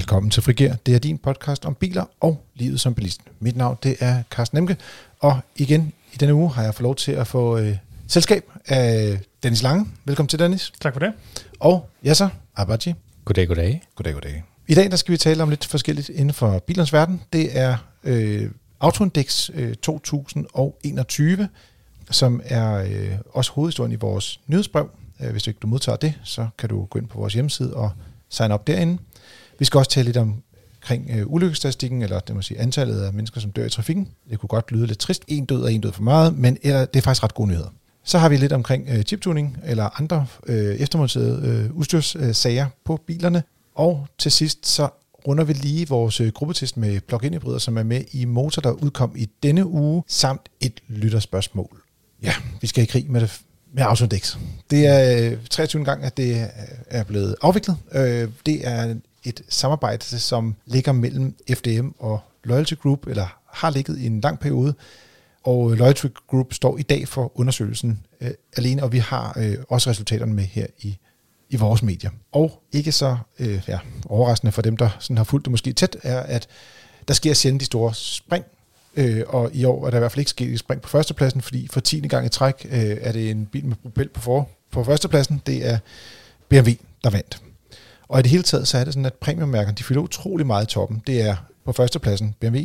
Velkommen til Frigir. Det er din podcast om biler og livet som bilist. Mit navn det er Carsten Nemke, og igen i denne uge har jeg fået lov til at få øh, selskab af Dennis Lange. Velkommen til, Dennis. Tak for det. Og Yasser Abaji. Goddag, goddag. Goddag, goddag. I dag der skal vi tale om lidt forskelligt inden for bilernes verden. Det er øh, Autoindex øh, 2021, som er øh, også hovedhistorien i vores nyhedsbrev. Øh, hvis du ikke du modtager det, så kan du gå ind på vores hjemmeside og sign op derinde. Vi skal også tale lidt om omkring øh, ulykkesstatistikken, eller det må sige antallet af mennesker, som dør i trafikken. Det kunne godt lyde lidt trist. En død og en død for meget, men eller, det er faktisk ret gode nyheder. Så har vi lidt omkring øh, chiptuning eller andre øh, eftermonterede øh, udstyrssager øh, på bilerne. Og til sidst så runder vi lige vores øh, gruppetest med plug-in hybrider, som er med i Motor, der udkom i denne uge, samt et lytterspørgsmål. Ja, vi skal i krig med det med Autodex. Det er øh, 23. Gang, at det er blevet afviklet. Øh, det er et samarbejde, som ligger mellem FDM og Loyalty Group, eller har ligget i en lang periode. Og øh, Loyalty Group står i dag for undersøgelsen øh, alene, og vi har øh, også resultaterne med her i, i vores medier. Og ikke så øh, ja, overraskende for dem, der sådan har fulgt det måske tæt, er, at der sker sjældent de store spring, øh, og i år er der i hvert fald ikke sket et spring på førstepladsen, fordi for 10. gang i træk øh, er det en bil med propel på, for, på førstepladsen. Det er BMW, der vandt. Og i det hele taget, så er det sådan, at premiummærkerne, de fylder utrolig meget i toppen. Det er på førstepladsen BMW,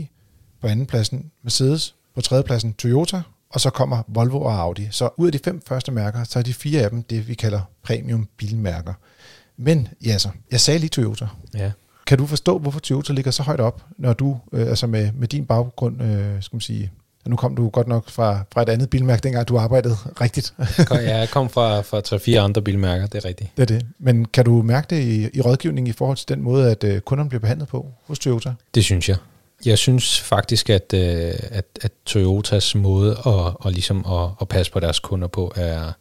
på andenpladsen Mercedes, på tredjepladsen Toyota, og så kommer Volvo og Audi. Så ud af de fem første mærker, så er de fire af dem det, vi kalder premium bilmærker. Men ja, så, jeg sagde lige Toyota. Ja. Kan du forstå, hvorfor Toyota ligger så højt op, når du, øh, altså med, med din baggrund, øh, skal man sige, nu kom du godt nok fra, fra et andet bilmærke, dengang du arbejdede rigtigt. ja, jeg kom fra, fra tre-fire andre bilmærker, det er rigtigt. Det er det. Men kan du mærke det i, i rådgivningen i forhold til den måde, at øh, kunderne bliver behandlet på hos Toyota? Det synes jeg. Jeg synes faktisk, at, øh, at, at Toyotas måde at, at, ligesom at, at passe på deres kunder på er,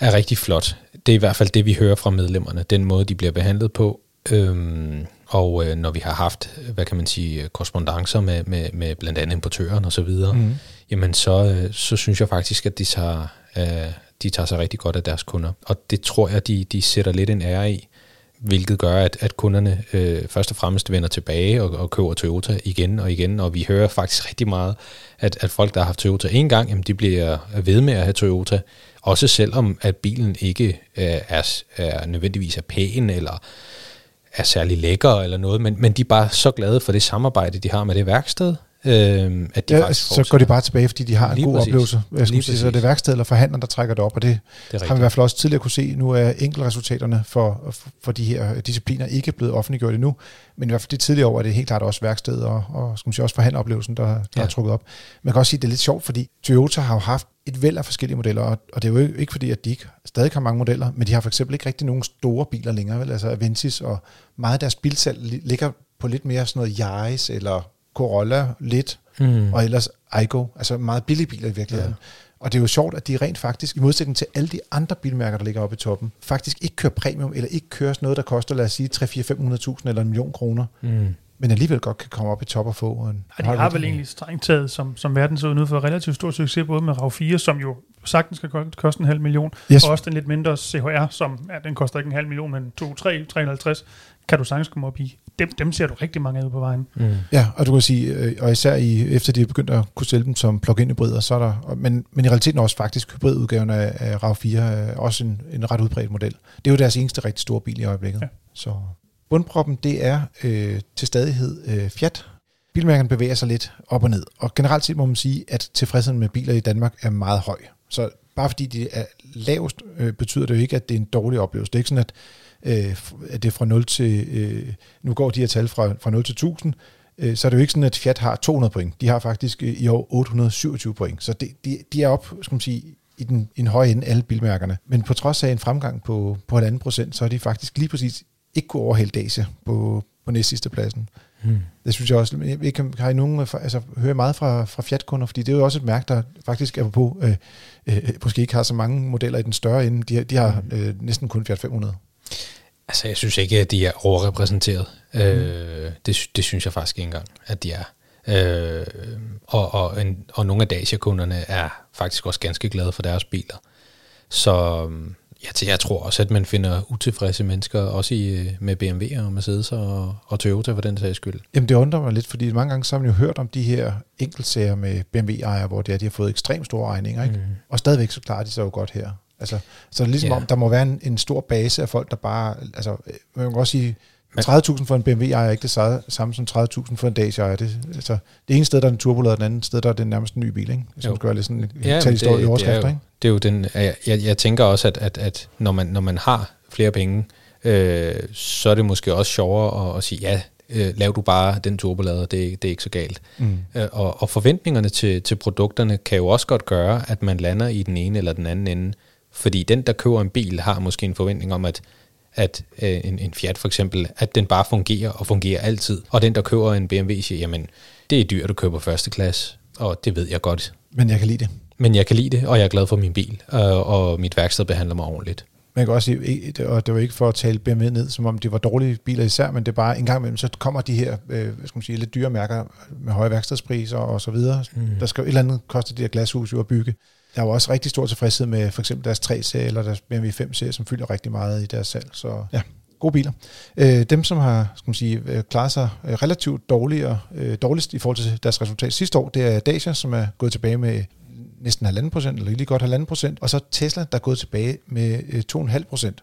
er rigtig flot. Det er i hvert fald det, vi hører fra medlemmerne. Den måde, de bliver behandlet på. Øhm, og øh, når vi har haft, hvad kan man sige, korrespondencer med, med, med blandt andet importøren og så videre, mm. jamen så, øh, så synes jeg faktisk, at de tager, øh, de tager sig rigtig godt af deres kunder. Og det tror jeg, de, de sætter lidt en ære i, hvilket gør, at, at kunderne øh, først og fremmest vender tilbage og, og køber Toyota igen og igen. Og vi hører faktisk rigtig meget, at, at folk, der har haft Toyota en gang, jamen, de bliver ved med at have Toyota, også selvom at bilen ikke øh, er, er nødvendigvis er pæn eller er særlig lækker eller noget, men, men de er bare så glade for det samarbejde, de har med det værksted, øh, at de ja, faktisk så går de bare tilbage, fordi de har en god præcis. oplevelse. Jeg skal sige, så det er værksted eller forhandler, der trækker det op, og det, det har vi i hvert fald også tidligere kunne se. Nu er enkeltresultaterne for, for de her discipliner ikke blevet offentliggjort endnu, men i hvert fald det tidligere år er det helt klart også værksted og, og skal man sige, også forhandleroplevelsen, der, der ja. er trukket op. Man kan også sige, at det er lidt sjovt, fordi Toyota har jo haft et væld af forskellige modeller, og, det er jo ikke fordi, at de ikke stadig har mange modeller, men de har for eksempel ikke rigtig nogen store biler længere, vel? altså Avensis, og meget af deres bilsalg ligger på lidt mere sådan noget Yaris eller Corolla lidt, mm. og ellers Aigo, altså meget billige biler i virkeligheden. Ja. Og det er jo sjovt, at de rent faktisk, i modsætning til alle de andre bilmærker, der ligger oppe i toppen, faktisk ikke kører premium, eller ikke kører noget, der koster, lad os sige, 3-4-500.000 eller en million kroner. Mm. Men alligevel godt kan komme op i top og få en... Ja, de har vel egentlig strengt taget, som, som verden så ud for relativt stor succes, både med RAV4, som jo sagtens skal koste en halv million, yes. og også den lidt mindre CHR, som ja, den koster ikke en halv million, men 2, 3, 350, kan du sagtens komme op i. Dem, dem ser du rigtig mange af på vejen. Mm. Ja, og du kan sige, øh, og især i, efter de er begyndt at kunne sælge dem som plug-in hybrider, så er der, men, men i realiteten også faktisk hybridudgaven af, af RAV4 er også en, en ret udbredt model. Det er jo deres eneste rigtig store bil i øjeblikket. Ja. Så bundproppen, det er øh, til stadighed øh, Fiat. Bilmærkerne bevæger sig lidt op og ned, og generelt set må man sige, at tilfredsheden med biler i Danmark er meget høj. Så bare fordi de er lavest, øh, betyder det jo ikke, at det er en dårlig oplevelse. Det er ikke sådan, at, øh, at det er fra 0 til, øh, nu går de her tal fra, fra 0 til 1000, øh, så er det jo ikke sådan, at Fiat har 200 point. De har faktisk øh, i år 827 point. Så det, de, de er op, skal man sige, i den, i en høj ende alle bilmærkerne. Men på trods af en fremgang på, på en anden procent, så er de faktisk lige præcis ikke kunne overhælde Dacia på, på næst sidste pladsen. Hmm. Det synes jeg også. Jeg kan, har I nogen, altså, høre meget fra, fra Fiat-kunder, fordi det er jo også et mærke, der faktisk er på, øh, øh, måske ikke har så mange modeller i den større ende. De, de har hmm. øh, næsten kun Fiat 500. Altså, jeg synes ikke, at de er overrepræsenteret. Mm. Øh, det, det synes jeg faktisk ikke engang, at de er. Øh, og, og, en, og nogle af Dacia-kunderne er faktisk også ganske glade for deres biler. Så Ja, jeg tror også, at man finder utilfredse mennesker, også i, øh, med BMW og Mercedes og, og Toyota for den sags skyld. Jamen det undrer mig lidt, fordi mange gange så har man jo hørt om de her enkeltsager med BMW-ejere, hvor det er, de har fået ekstremt store regninger, ikke? Mm. og stadigvæk så klarer de sig jo godt her. Altså, så det er ligesom ja. om, der må være en, en stor base af folk, der bare, altså man kan godt sige, 30.000 for en BMW ejer ikke det samme som 30.000 for en Dacia ejer. Det, altså, det ene sted, der er en turbolader, den anden sted, der er det nærmest en ny bil, ikke? Hvis jo. man skal være lidt sådan en ja, historie i overskrifter, ikke? Det er jo den, jeg, jeg tænker også, at, at, at når, man, når man har flere penge, øh, så er det måske også sjovere at, at sige, ja, øh, lav du bare den turbolader, det, det er ikke så galt. Mm. Øh, og, og forventningerne til, til produkterne kan jo også godt gøre, at man lander i den ene eller den anden ende. Fordi den, der køber en bil, har måske en forventning om, at at øh, en, en Fiat for eksempel, at den bare fungerer og fungerer altid. Og den, der køber en BMW, siger, jamen, det er dyrt at købe første klasse, og det ved jeg godt. Men jeg kan lide det. Men jeg kan lide det, og jeg er glad for min bil, og, og mit værksted behandler mig ordentligt. Man kan også sige, og det var ikke for at tale BMW ned, som om det var dårlige biler især, men det er bare en gang imellem, så kommer de her, øh, hvad skal man sige, lidt dyre mærker med høje værkstedspriser og så videre. Mm. Der skal jo et eller andet koste de her glashus jo at bygge. Der er jo også rigtig stor tilfredshed med for eksempel deres 3-serie eller deres BMW 5-serie, som fylder rigtig meget i deres salg. Så ja, gode biler. Øh, dem, som har skal man sige, øh, klaret sig øh, relativt dårligere, øh, dårligst i forhold til deres resultat sidste år, det er Dacia, som er gået tilbage med næsten 1,5 procent, eller lige godt 1,5 procent, og så Tesla, der er gået tilbage med 2,5 procent.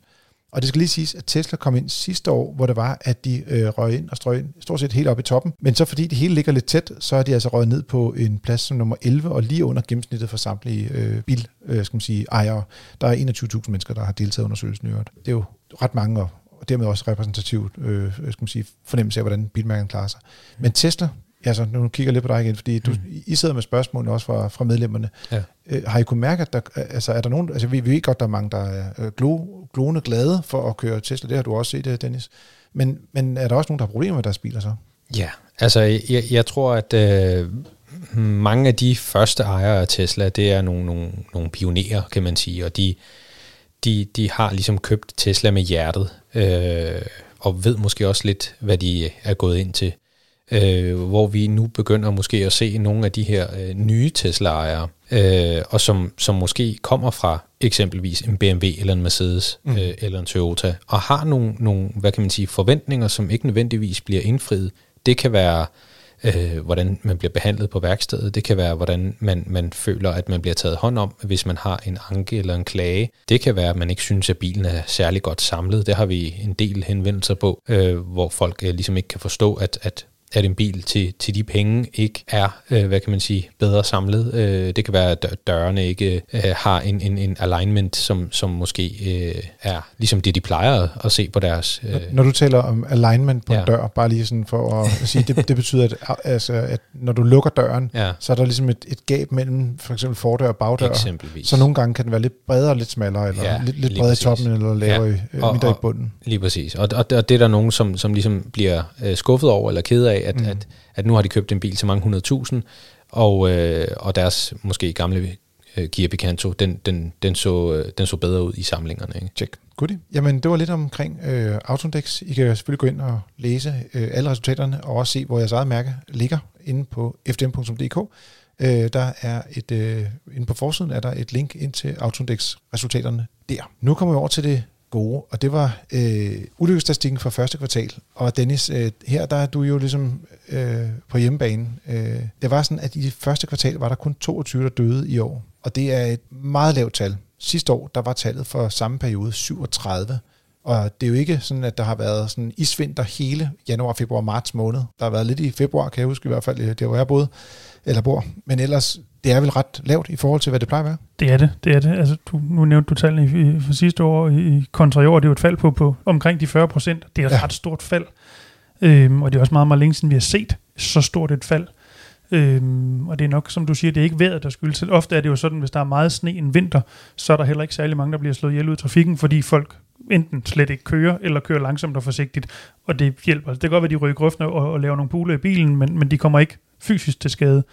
Og det skal lige siges, at Tesla kom ind sidste år, hvor det var, at de øh, røg ind og strøg ind stort set helt op i toppen. Men så fordi det hele ligger lidt tæt, så er de altså røget ned på en plads som nummer 11 og lige under gennemsnittet for samtlige øh, bil, øh, skal man sige, ejere. Der er 21.000 mennesker, der har deltaget i undersøgelsen i øvrigt. Det er jo ret mange, og dermed også repræsentativt øh, skal man sige, fornemmelse af, hvordan bilmærken klarer sig. Men Tesla, Altså, nu kigger jeg lidt på dig igen, fordi du, mm. I sidder med spørgsmålene også fra, fra medlemmerne. Ja. Øh, har I kunnet mærke, at der, altså, er der nogen, altså vi, vi ved godt, der er mange, der er øh, glo, glående glade for at køre Tesla, det har du også set, øh, Dennis. Men, men er der også nogen, der har problemer med deres biler så? Ja, altså jeg, jeg tror, at øh, mange af de første ejere af Tesla, det er nogle, nogle, nogle pionerer, kan man sige, og de, de, de har ligesom købt Tesla med hjertet, øh, og ved måske også lidt, hvad de er gået ind til øh, hvor vi nu begynder måske at se nogle af de her øh, nye Tesla-ejere, øh, og som, som måske kommer fra eksempelvis en BMW eller en Mercedes mm. øh, eller en Toyota, og har nogle, nogle, hvad kan man sige, forventninger, som ikke nødvendigvis bliver indfriet. Det kan være, øh, hvordan man bliver behandlet på værkstedet. Det kan være, hvordan man, man føler, at man bliver taget hånd om, hvis man har en anke eller en klage. Det kan være, at man ikke synes, at bilen er særlig godt samlet. Det har vi en del henvendelser på, øh, hvor folk øh, ligesom ikke kan forstå, at, at at en bil til, til de penge ikke er, øh, hvad kan man sige, bedre samlet. Øh, det kan være, at dørene ikke øh, har en, en, en alignment, som, som måske øh, er ligesom det, de plejer at se på deres... Øh. Når, når du taler om alignment på ja. en dør, bare lige sådan for at sige, det, det betyder, at, altså, at når du lukker døren, ja. så er der ligesom et, et gab mellem for eksempel fordør og bagdør. Eksempelvis. Så nogle gange kan den være lidt bredere lidt smallere, eller ja, lidt, lidt bredere præcis. i toppen, eller lavere ja. i, øh, mindre og, i bunden. Lige præcis. Og, og, og det er der nogen, som, som ligesom bliver øh, skuffet over, eller ked af, af, at, mm. at, at nu har de købt en bil til mange hundredtusind, og, øh, og deres måske gamle øh, Kia Picanto, den, den, den, så, øh, den så bedre ud i samlingerne. Ikke? Check. Goodie. Jamen, det var lidt omkring øh, Autoindex. I kan selvfølgelig gå ind og læse øh, alle resultaterne, og også se, hvor jeres eget mærke ligger inde på fdm.dk. Øh, der er et, øh, inde på forsiden er der et link ind til Autoindex resultaterne der. Nu kommer vi over til det gode, og det var øh, ulykkesstatistikken for første kvartal. Og Dennis, øh, her der er du jo ligesom øh, på hjemmebane. Øh, det var sådan, at i det første kvartal var der kun 22, der døde i år, og det er et meget lavt tal. Sidste år, der var tallet for samme periode 37. Og det er jo ikke sådan, at der har været sådan isvinter hele januar, februar, marts måned. Der har været lidt i februar, kan jeg huske i hvert fald, det hvor jeg boede, eller bor. Men ellers, det er vel ret lavt i forhold til, hvad det plejer at være? Det er det, det er det. Altså, du, nu nævnte du tallene i, for sidste år i kontra i år, det er jo et fald på, på omkring de 40 procent. Det er et ja. ret stort fald. Øhm, og det er også meget, meget længe siden, vi har set så stort et fald. Øhm, og det er nok, som du siger, det er ikke vejret, der skyldes til. Ofte er det jo sådan, hvis der er meget sne en vinter, så er der heller ikke særlig mange, der bliver slået ihjel ud i trafikken, fordi folk enten slet ikke kører, eller kører langsomt og forsigtigt, og det hjælper. Det kan godt være, at de ryger grøftene og, og laver nogle puler i bilen, men, men de kommer ikke fysisk til skade.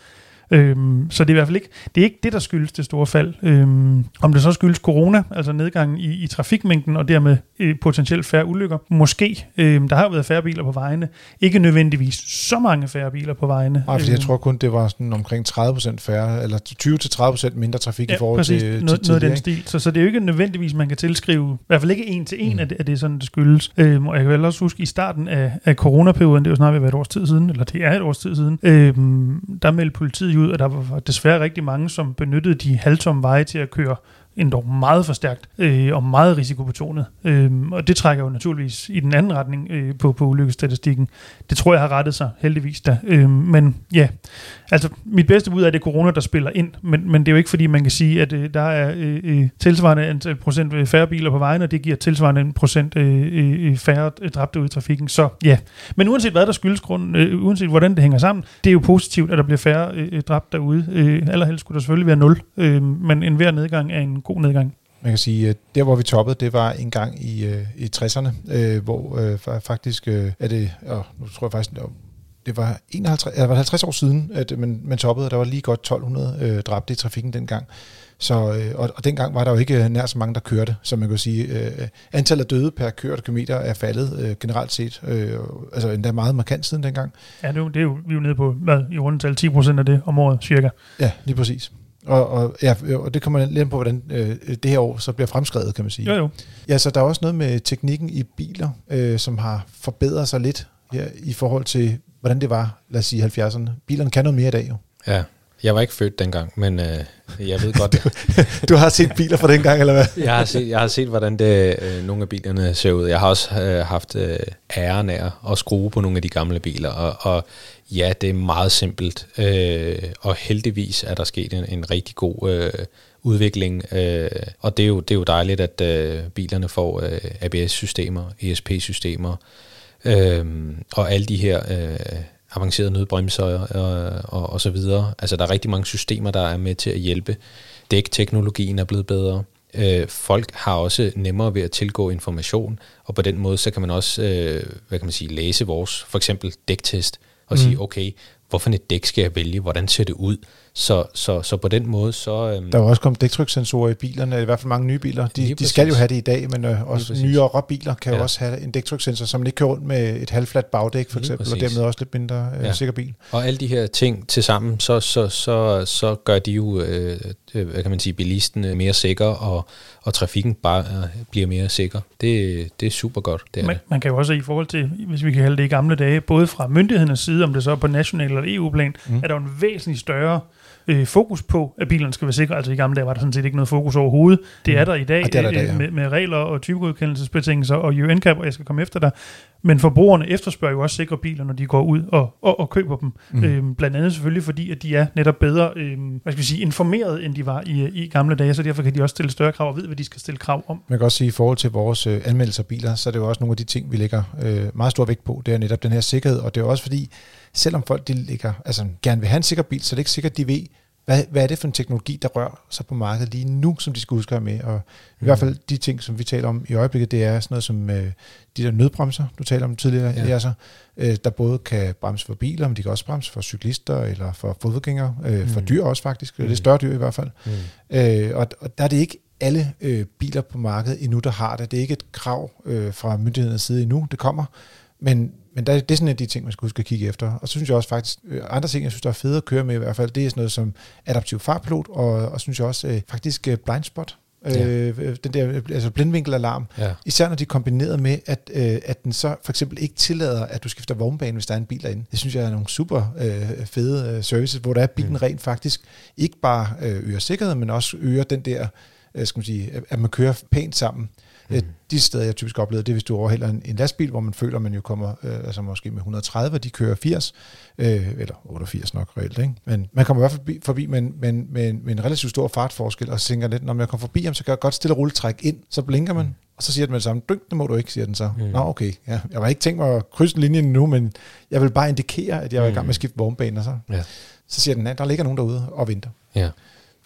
Øhm, så det er i hvert fald ikke det, er ikke det der skyldes det store fald. Øhm, om det så skyldes corona, altså nedgangen i, i trafikmængden, og dermed øh, potentielt færre ulykker, måske. Øhm, der har jo været færre biler på vejene. Ikke nødvendigvis så mange færre biler på vejene. Nej, fordi jeg øhm, tror kun, det var sådan omkring 30% færre, eller 20-30% mindre trafik ja, i forhold præcis, til, noget, til noget den stil. Så, så det er jo ikke nødvendigvis, man kan tilskrive, i hvert fald ikke en til en, mm. at, det, at det er sådan, det skyldes. Øhm, og jeg kan vel også huske, i starten af, af coronaperioden, det er jo snart ved at være et års tid siden, eller det er et års tid siden, øhm, der meldte politiet ud, og der var desværre rigtig mange, som benyttede de halvtomme veje til at køre endda meget for stærkt øh, og meget risikobetonet. Øh, og det trækker jo naturligvis i den anden retning øh, på, på ulykkesstatistikken. Det tror jeg har rettet sig, heldigvis da. Øh, men ja, altså mit bedste bud er, at det er corona, der spiller ind, men, men det er jo ikke fordi, man kan sige, at øh, der er øh, øh tilsvarende antal procent øh, færre biler på vejen, og det giver tilsvarende en procent øh, øh, øh færre dræbte ud i trafikken. Så ja, men uanset hvad der skyldes grunden, øh, uanset hvordan det hænger sammen, det er jo positivt, at der bliver færre øh, dræbt derude. Øh, allerhelst skulle der selvfølgelig være nul, øh, men enhver nedgang er en god nedgang. Man kan sige, at der hvor vi toppede, det var en gang i, øh, i 60'erne, øh, hvor øh, faktisk øh, er det, og nu tror jeg faktisk, det var 51, det var 50 år siden, at man, man toppede, og der var lige godt 1200 øh, dræbte i trafikken dengang. Så, øh, og, og dengang var der jo ikke nær så mange, der kørte, så man kan sige, øh, antallet af døde per kørt kilometer er faldet øh, generelt set, øh, altså endda meget markant siden dengang. Ja, det er jo, det er jo, vi er jo nede på, hvad, i rundt 10 procent af det om året, cirka. Ja, lige præcis. Og, og, ja, og det kommer lidt på, hvordan øh, det her år så bliver fremskrevet, kan man sige. Jo, jo. Ja, så der er også noget med teknikken i biler, øh, som har forbedret sig lidt her, i forhold til, hvordan det var, lad os sige, 70'erne. Bilerne kan noget mere i dag jo. Ja, jeg var ikke født dengang, men øh, jeg ved godt... du, du har set biler fra dengang, eller hvad? jeg, har set, jeg har set, hvordan det, øh, nogle af bilerne ser ud. Jeg har også øh, haft øh, æren af at skrue på nogle af de gamle biler, og, og ja, det er meget simpelt. Øh, og heldigvis er der sket en, en rigtig god øh, udvikling, øh, og det er, jo, det er jo dejligt, at øh, bilerne får øh, ABS-systemer, ESP-systemer, øh, og alle de her... Øh, avancerede nødbremser og, og, og så videre. Altså der er rigtig mange systemer, der er med til at hjælpe. Dækteknologien er blevet bedre. Øh, folk har også nemmere ved at tilgå information, og på den måde, så kan man også, øh, hvad kan man sige, læse vores, for eksempel dæktest, og mm. sige, okay, hvorfor et dæk skal jeg vælge, hvordan ser det ud? Så, så, så på den måde, så... Øhm, der er også kommet dæktryksensorer i bilerne, i hvert fald mange nye biler. De, de skal jo have det i dag, men øh, også nyere biler kan ja. jo også have en dæktrykssensor, så man ikke kører rundt med et halvfladt bagdæk for eksempel, og dermed også lidt mindre øh, ja. sikker bil. Og alle de her ting til sammen, så, så, så, så gør de jo, øh, øh, hvad kan man sige, bilisten mere sikker, og, og trafikken bare øh, bliver mere sikker. Det, det er super godt. Det er man, man kan jo også i forhold til, hvis vi kan kalde det i gamle dage, både fra myndighedernes side, om det så er på national eller EU-plan, mm. er der jo en væsentlig større øh, fokus på, at bilerne skal være sikre. Altså i gamle dage var der sådan set ikke noget fokus overhovedet. Det er mm. der i dag, det er der, øh, ja. med, med regler og typegodkendelsesbetingelser og UN-cap, og jeg skal komme efter dig. Men forbrugerne efterspørger jo også sikre biler, når de går ud og, og, og køber dem. Mm. Øhm, blandt andet selvfølgelig fordi, at de er netop bedre øhm, hvad skal vi sige, informeret, end de var i, i gamle dage, så derfor kan de også stille større krav og ved, hvad de skal stille krav om. Man kan også sige, at i forhold til vores øh, anmeldelser af biler, så er det jo også nogle af de ting, vi lægger øh, meget stor vægt på. Det er netop den her sikkerhed, og det er også fordi, selvom folk de ligger, altså, gerne vil have en sikker bil, så er det ikke sikkert, at de ved, hvad, hvad er det for en teknologi, der rører sig på markedet lige nu, som de skal huske med? Og mm. i hvert fald de ting, som vi taler om i øjeblikket, det er sådan noget som øh, de der nødbremser, du taler om tidligere, ja. altså, øh, der både kan bremse for biler, men de kan også bremse for cyklister eller for fodgængere, øh, mm. for dyr også faktisk, mm. det er større dyr i hvert fald. Mm. Øh, og, og der er det ikke alle øh, biler på markedet endnu, der har det. Det er ikke et krav øh, fra myndighedernes side endnu, det kommer. Men men der, det er sådan en af de ting, man skal huske at kigge efter. Og så synes jeg også faktisk, øh, andre ting, jeg synes, der er fede at køre med i hvert fald, det er sådan noget som adaptiv farpilot, og, og synes jeg også øh, faktisk øh, blindspot. Ja. Øh, den der altså blindvinkelalarm. Ja. Især når de er kombineret med, at, øh, at den så for eksempel ikke tillader, at du skifter vognbane, hvis der er en bil derinde. Det synes jeg er nogle super øh, fede øh, services, hvor der er bilen mm. rent faktisk ikke bare øh, øger sikkerhed, men også øger den der, øh, skal man sige, at man kører pænt sammen. Mm. De steder, jeg typisk oplever, det er, hvis du overhælder en, en lastbil, hvor man føler, at man jo kommer øh, altså måske med 130, og de kører 80, øh, eller 88 nok reelt. Ikke? Men man kommer i hvert fald forbi, forbi med, med, med, med en relativt stor fartforskel, og så tænker lidt, når jeg kommer forbi ham, så kan jeg godt stille og roligt trække ind, så blinker man, mm. og så siger den med det samme, dyng, det må du ikke, siger den så. Mm. Nå, okay, ja. jeg var ikke tænkt mig at krydse linjen nu, men jeg vil bare indikere, at jeg er i gang med at mm. skifte vognbaner, så. Ja. Så siger den, at der ligger nogen derude og venter. Ja.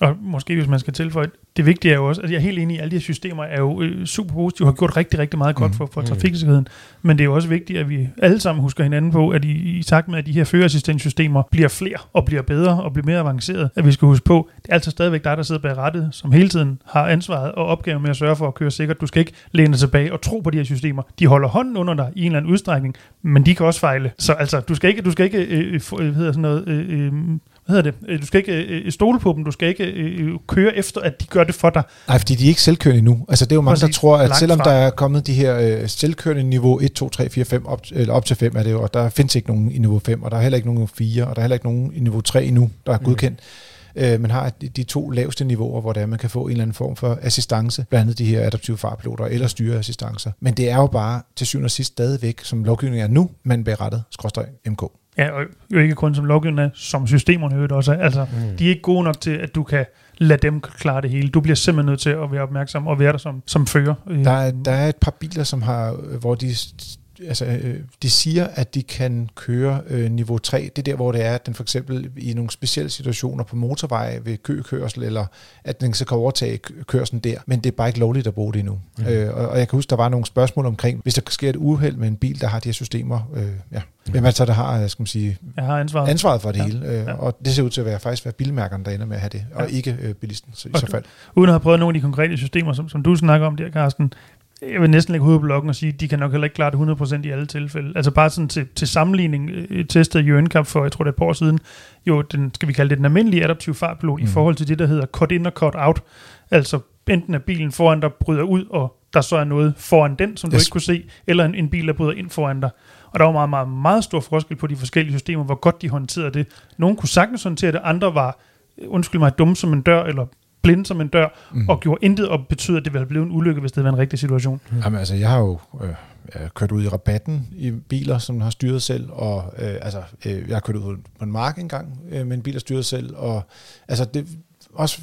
Og måske hvis man skal tilføje, det vigtige er jo også, at jeg er helt enig i, at alle de her systemer er jo øh, super positive, har gjort rigtig, rigtig meget godt mm. for, for trafiksikkerheden. Men det er jo også vigtigt, at vi alle sammen husker hinanden på, at i, i takt med, at de her førerassistenssystemer bliver flere og bliver bedre og bliver mere avancerede, at vi skal huske på, det er altså stadigvæk dig, der sidder bag rettet, som hele tiden har ansvaret og opgaven med at sørge for at køre sikkert. Du skal ikke læne dig tilbage og tro på de her systemer. De holder hånden under dig i en eller anden udstrækning, men de kan også fejle. Så altså, du skal ikke, du skal ikke øh, øh, øh hedder sådan noget, øh, øh, hvad hedder det, du skal ikke øh, stole på dem, du skal ikke øh, køre efter, at de gør det for dig. Nej, fordi de er ikke selvkørende endnu. Altså det er jo mange, der tror, at selvom der er kommet de her øh, selvkørende niveau 1, 2, 3, 4, 5, op, eller op til 5 er det jo, og der findes ikke nogen i niveau 5, og der er heller ikke nogen i niveau 4, og der er heller ikke nogen i niveau 3 endnu, der er mm. godkendt. Øh, man har de to laveste niveauer, hvor det er, man kan få en eller anden form for assistance, blandt andet de her adaptive farpiloter eller styreassistancer. Men det er jo bare til syvende og sidst stadigvæk, som lovgivningen er nu, man berettet, skråstrej MK. Ja, og jo ikke kun som lovgivende, som systemerne jo også er. Altså, mm. de er ikke gode nok til, at du kan lade dem klare det hele. Du bliver simpelthen nødt til at være opmærksom og være der som, som fører. Der er, der er et par biler, som har, hvor de altså, øh, de siger, at de kan køre øh, niveau 3. Det er der, hvor det er, at den for eksempel i nogle specielle situationer på motorvej ved køkørsel, eller at den så kan overtage kørselen der. Men det er bare ikke lovligt at bruge det endnu. Mm. Øh, og, og jeg kan huske, der var nogle spørgsmål omkring, hvis der sker et uheld med en bil, der har de her systemer, øh, ja, hvem er det så, der har, skal man sige, jeg har ansvaret. ansvaret for det ja. hele. Øh, ja. Og det ser ud til at være faktisk være bilmærkerne, der ender med at have det, og ja. ikke øh, bilisten så, i så fald. Uden at have prøvet nogle af de konkrete systemer, som, som du snakker om der, Carsten, jeg vil næsten lægge hovedet på blokken og sige, at de kan nok heller ikke klare det 100% i alle tilfælde. Altså bare sådan til, til sammenligning, øh, testet Jørgen Cup for, jeg tror det er et par år siden, jo den, skal vi kalde det den almindelige adaptive fartpilot mm. i forhold til det, der hedder cut in og cut out. Altså enten er bilen foran dig bryder ud, og der så er noget foran den, som yes. du ikke kunne se, eller en, en bil, der bryder ind foran dig. Og der var meget, meget, meget stor forskel på de forskellige systemer, hvor godt de håndterede det. Nogle kunne sagtens håndtere det, andre var, undskyld mig, dumme som en dør, eller blind som en dør, mm. og gjorde intet og betyder, at det ville blive en ulykke, hvis det var en rigtig situation. Mm. Jamen altså, jeg har jo øh, kørt ud i rabatten i biler, som har styret selv, og øh, altså, øh, jeg har kørt ud på en mark engang øh, med en bil, der styrer selv, og altså, det også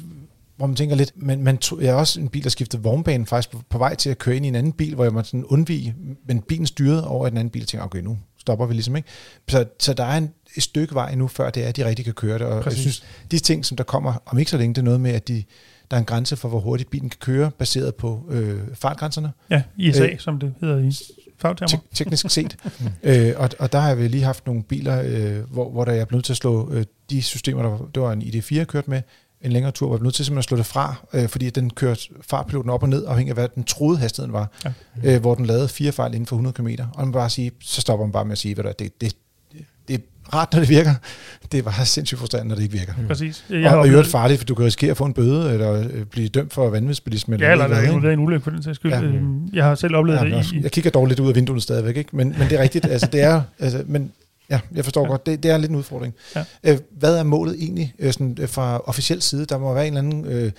hvor man tænker lidt, men man tog, jeg er også en bil, der skiftede vognbanen faktisk på, på vej til at køre ind i en anden bil, hvor jeg måtte sådan undvige, men bilen styrede over i den anden bil, og tænkte, okay, nu stopper vi ligesom, ikke? Så, så der er en, et stykke vej nu, før det er, at de rigtig kan køre det, og Præcis. jeg synes, de ting, som der kommer om ikke så længe, det er noget med, at de, der er en grænse for, hvor hurtigt bilen kan køre, baseret på øh, fartgrænserne. Ja, ISA, øh, som det hedder i fagtermer. Te- teknisk set. øh, og, og der har vi lige haft nogle biler, øh, hvor, hvor der er blevet til at slå øh, de systemer, der det var en ID4, jeg kørt med, en længere tur, var jeg nødt til simpelthen at slå det fra, øh, fordi den kørte fartpiloten op og ned, afhængig af hvad den troede hastigheden var, ja. øh, hvor den lavede fire fejl inden for 100 km. Og man bare sige, så stopper man bare med at sige, at det, det, det er rart, når det virker. Det var sindssygt frustrerende, når det ikke virker. Mm. Præcis. Jeg og, og i øvrigt farligt, for du kan risikere at få en bøde, eller øh, blive dømt for vanvidsbilisme. Ja, eller, eller der er en ulykke på den sags skyld. Ja. Øhm, jeg har selv oplevet ja, det. I, jeg kigger dårligt ud af vinduet stadigvæk, ikke? Men, men det er rigtigt. altså, det er, altså, men Ja, jeg forstår ja. godt. Det, det er lidt en udfordring. Ja. Øh, hvad er målet egentlig sådan, fra officiel side? Der må være en eller anden... Øh,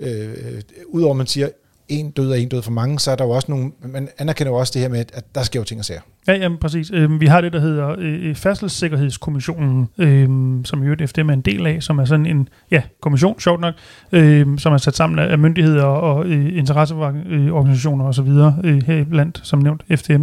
øh, Udover at man siger, en død og en død for mange, så er der jo også nogle, man anerkender jo også det her med, at der sker jo ting og sager. Ja, jamen præcis. Øh, vi har det, der hedder øh, Færdselssikkerhedskommissionen, øh, som jo FDM er en del af, som er sådan en ja, kommission, sjovt nok, øh, som er sat sammen af myndigheder og øh, interesseorganisationer osv., øh, her blandt, som nævnt, FDM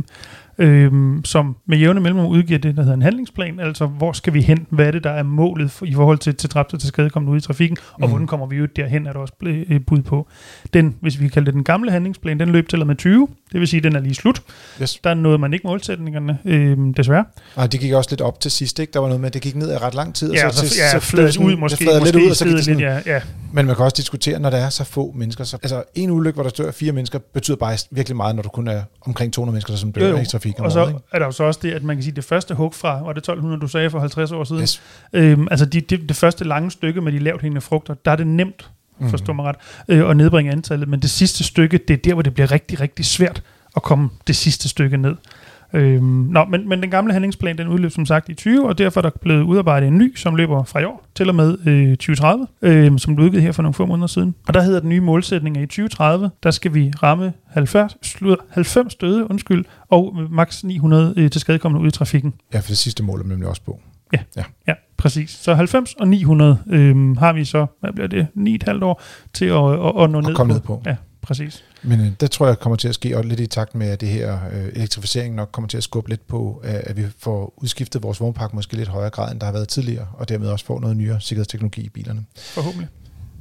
øh, som med jævne mellemrum udgiver det, der hedder en handlingsplan, altså hvor skal vi hen, hvad er det, der er målet for, i forhold til, til dræbte til skadekommende ud i trafikken, og mm. hvordan kommer vi ud derhen, er der også blevet bud på. Den, hvis vi kalder det den gamle handlingsplan, den løb til med 20, det vil sige, at den er lige slut. Yes. Der nåede man ikke målsætningerne, øh, desværre. Og det gik også lidt op til sidst, ikke? Der var noget med, at det gik ned i ret lang tid. Ja, og så, så, ja, så fladet ud måske. Det lidt ud, og så gik det sådan, lidt, ja, ja. Men man kan også diskutere, når der er så få mennesker. Så, altså en ulykke, hvor der dør fire mennesker, betyder bare virkelig meget, når du kun er omkring 200 mennesker, som dør jo, jo. i trafikken. Og så ikke? er der jo så også det, at man kan sige, det første hug fra, var det 1200, du sagde for 50 år siden? Yes. Øhm, altså de, de, det første lange stykke med de lavt hængende frugter, der er det nemt, mm. forstår mig ret, øh, at nedbringe antallet. Men det sidste stykke, det er der, hvor det bliver rigtig, rigtig svært at komme det sidste stykke ned. Øhm, nå, men, men den gamle handlingsplan, den udløb som sagt i 20, og derfor er der blevet udarbejdet en ny, som løber fra i år til og med øh, 2030, øh, som blev udgivet her for nogle få måneder siden. Og der hedder den nye målsætning, at i 2030, der skal vi ramme 90, 90 døde, undskyld, og maks 900 øh, til skadekommende ud i trafikken. Ja, for det sidste mål er nemlig også på. Ja, ja. ja præcis. Så 90 og 900 øh, har vi så, hvad bliver det, 9,5 år til at, at, at nå ned, på. ned på. Ja, præcis. Men øh, det tror jeg kommer til at ske, og lidt i takt med, at det her øh, elektrificering nok kommer til at skubbe lidt på, øh, at vi får udskiftet vores vognpark måske lidt højere grad, end der har været tidligere, og dermed også får noget nyere sikkerhedsteknologi i bilerne. Forhåbentlig.